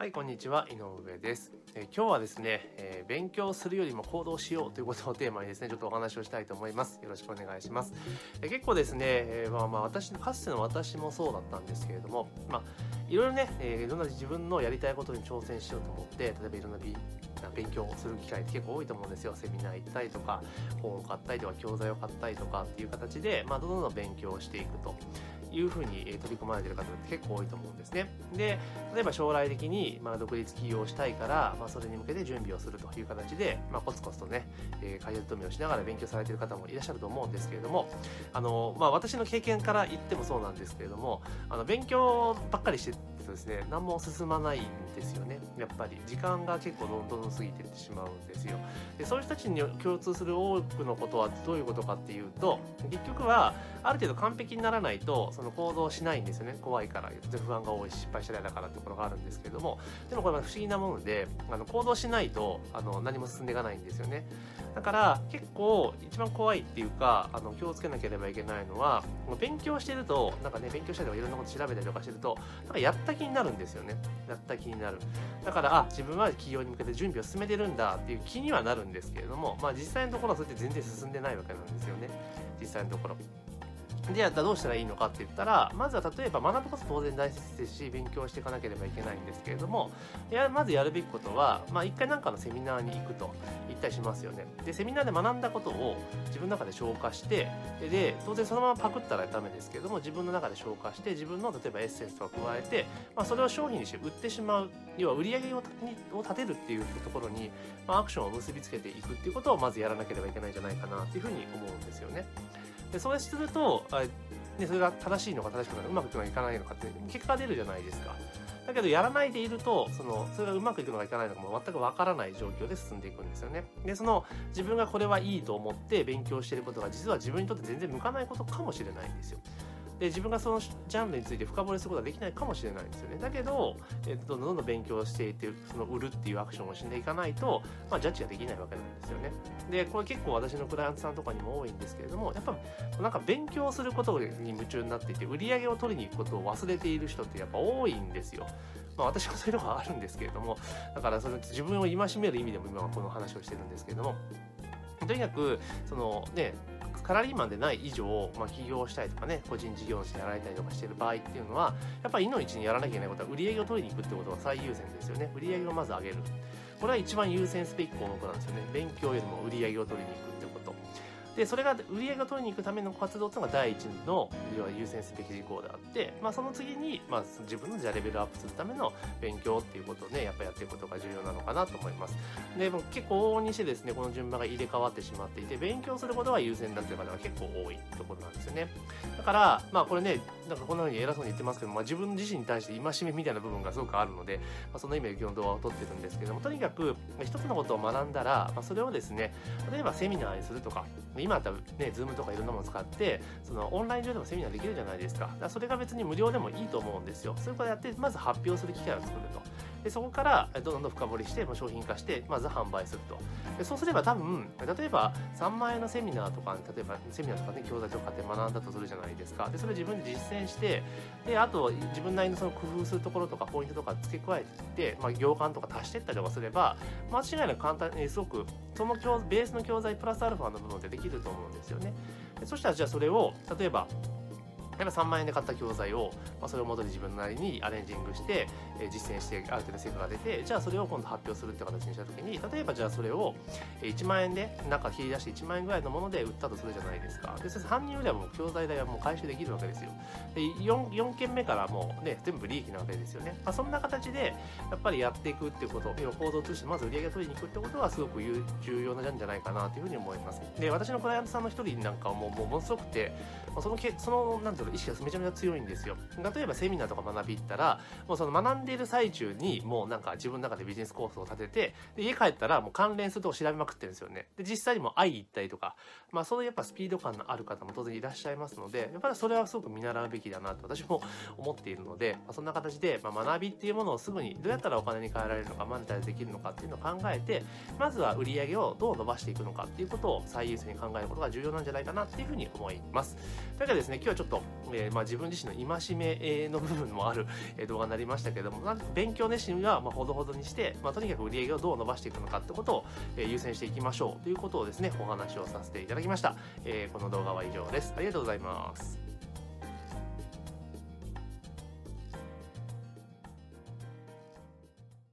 はい、こんにちは、井上です。え、今日はですね、えー、勉強するよりも行動しようということをテーマにですね、ちょっとお話をしたいと思います。よろしくお願いします。え、結構ですね、えまあまあ私、かつての私もそうだったんですけれども、まあ、いろいろね、えいろんな自分のやりたいことに挑戦しようと思って、例えばいろんな勉強をする機会って結構多いと思うんですよ。セミナー行ったりとか、本を買ったりとか、教材を買ったりとかっていう形で、まあ、どんどん勉強していくと。いうふうに取り組まれてる方って結構多いと思うんですね。で、例えば将来的にまあ独立起業したいから、まあ、それに向けて準備をするという形で、まあ、コツコツとね、えー、会社勤めをしながら勉強されてる方もいらっしゃると思うんですけれども、あの、まあ、私の経験から言ってもそうなんですけれども、あの、勉強ばっかりしてるとですね何も進まないんですよね。やっぱり。時間が結構どんどん過ぎていってしまうんですよ。でそういう人たちに共通する多くのことはどういうことかっていうと結局はある程度完璧にならないとその行動しないんですよね。怖いから不安が多い失敗したらだからってところがあるんですけれども。でもこれは不思議なものであの行動しないとあの何も進んでいかないんですよね。だから結構一番怖いっていうかあの気をつけなければいけないのは勉強してるとなんかね勉強したりとかいろんなこと調べたりとかしてるとなんかやった気になるんですよね。やった気になる。だからあ自分は企業に向けて準備を進めてるんだっていう気にはなるんですけれどもまあ実際のところはそれって全然進んでないわけなんですよね。実際のところ。で、やったらどうしたらいいのかって言ったら、まずは例えば学ぶこと当然大切ですし、勉強していかなければいけないんですけれども、やまずやるべきことは、まあ回なんかのセミナーに行くと言ったりしますよね。で、セミナーで学んだことを自分の中で消化して、で、当然そのままパクったらダメですけども、自分の中で消化して、自分の例えばエッセンスとか加えて、まあそれを商品にして売ってしまう、要は売り上げを立てるっていうところに、まあアクションを結びつけていくっていうことをまずやらなければいけないんじゃないかなっていうふうに思うんですよね。でそうするとあでそれが正しいのか正しくないのかうまくいくのかいかないのかって結果が出るじゃないですか。だけどやらないでいるとそのそれがうまくいくのかいかないのかも全くわからない状況で進んでいくんですよね。でその自分がこれはいいと思って勉強していることが実は自分にとって全然向かないことかもしれないんですよ。で自分がそのジャンルについて深掘りすることはできないかもしれないんですよね。だけど、えー、どんどんどん勉強していってその売るっていうアクションをしんでいかないと、まあ、ジャッジができないわけなんですよね。でこれ結構私のクライアントさんとかにも多いんですけれどもやっぱなんか勉強することに夢中になっていて売り上げを取りに行くことを忘れている人ってやっぱ多いんですよ。まあ、私もそういうのがあるんですけれどもだからそれ自分を戒める意味でも今はこの話をしてるんですけれどもとにかくそのねサラリーマンでない以上、まあ、起業したりとかね個人事業主でやられたりとかしてる場合っていうのはやっぱり命にやらなきゃいけないことは売り上げを取りに行くってことが最優先ですよね。売り上げをまず上げる。これは一番優先すべき項目なんですよね。勉強よりも売り上げを取りに行く。でそれが売り上げを取りに行くための活動っていうのが第一の要は優先すべき事項であって、まあ、その次に、まあ、自分のじゃレベルアップするための勉強っていうことをねやっぱやっていくことが重要なのかなと思います。でも結構往々にしてですねこの順番が入れ替わってしまっていて勉強することが優先だっていう方が結構多いところなんですよね。だからまあこれねなんかこんな風に偉そうに言ってますけど、まあ、自分自身に対して戒めみたいな部分がすごくあるので、まあ、その意味で今日の動画を撮ってるんですけどもとにかく一つのことを学んだら、まあ、それをですね例えばセミナーにするとか今だったらね Zoom とかいろんなものを使ってそのオンライン上でもセミナーできるじゃないですか。だからそれが別に無料でもいいと思うんですよ。そういうことやってまず発表する機会を作ると。でそこからどんどん深掘りして商品化してまず販売すると。でそうすれば多分例えば3万円のセミナーとか例えばセミナーとかね教材とかって学んだとするじゃないですか。でそれを自分で実践してであと自分なりのその工夫するところとかポイントとか付け加えて、まあ、行間とか足していったりとかすれば間違いなく簡単にすごくその教ベースの教材プラスアルファの部分ってできると思うんですよね。そしたらじゃあそれを例えばやっぱ3万円で買った教材を、まあ、それを元に自分なりにアレンジングして、え、実践してある程度成果が出てじゃあそれを今度発表するって形にした時に例えばじゃあそれを1万円で中切り出して1万円ぐらいのもので売ったとするじゃないですか。でそれ搬入ではもう教材代はもう回収できるわけですよ。で 4, 4件目からもうね全部利益なわけですよね、まあ、そんな形でやっぱりやっていくっていうこと要は行動としてまず売り上げ取りに行くってことはすごく重要なんじゃないかなというふうに思います。で私のクライアントさんの一人なんかはもうものすごくてそのけそのなんていう意識がめちゃめちゃ強いんですよ例えばセミナーとか学び行ったらもうその学んでいる最中にもうなんか自分の中でビジネスコースを立ててで家帰ったらもう関連するとこ調べまくってるんですよねで実際にも会い行ったりとかまあそういうやっぱスピード感のある方も当然いらっしゃいますのでやっぱりそれはすごく見習うべきだなと私も思っているので、まあ、そんな形で、まあ、学びっていうものをすぐにどうやったらお金に換えられるのかマネタイズできるのかっていうのを考えてまずは売り上げをどう伸ばしていくのかっていうことを最優先に考えることが重要なんじゃないかなっていうふうに思います。というわけでですね今日はちょっとえー、まあ、自分自身の戒めの部分もある動画になりましたけども、勉強熱心はまほどほどにして、まあ、とにかく売り上げをどう伸ばしていくのかってことを優先していきましょうということをですね、お話をさせていただきました。えー、この動画は以上です。ありがとうございます。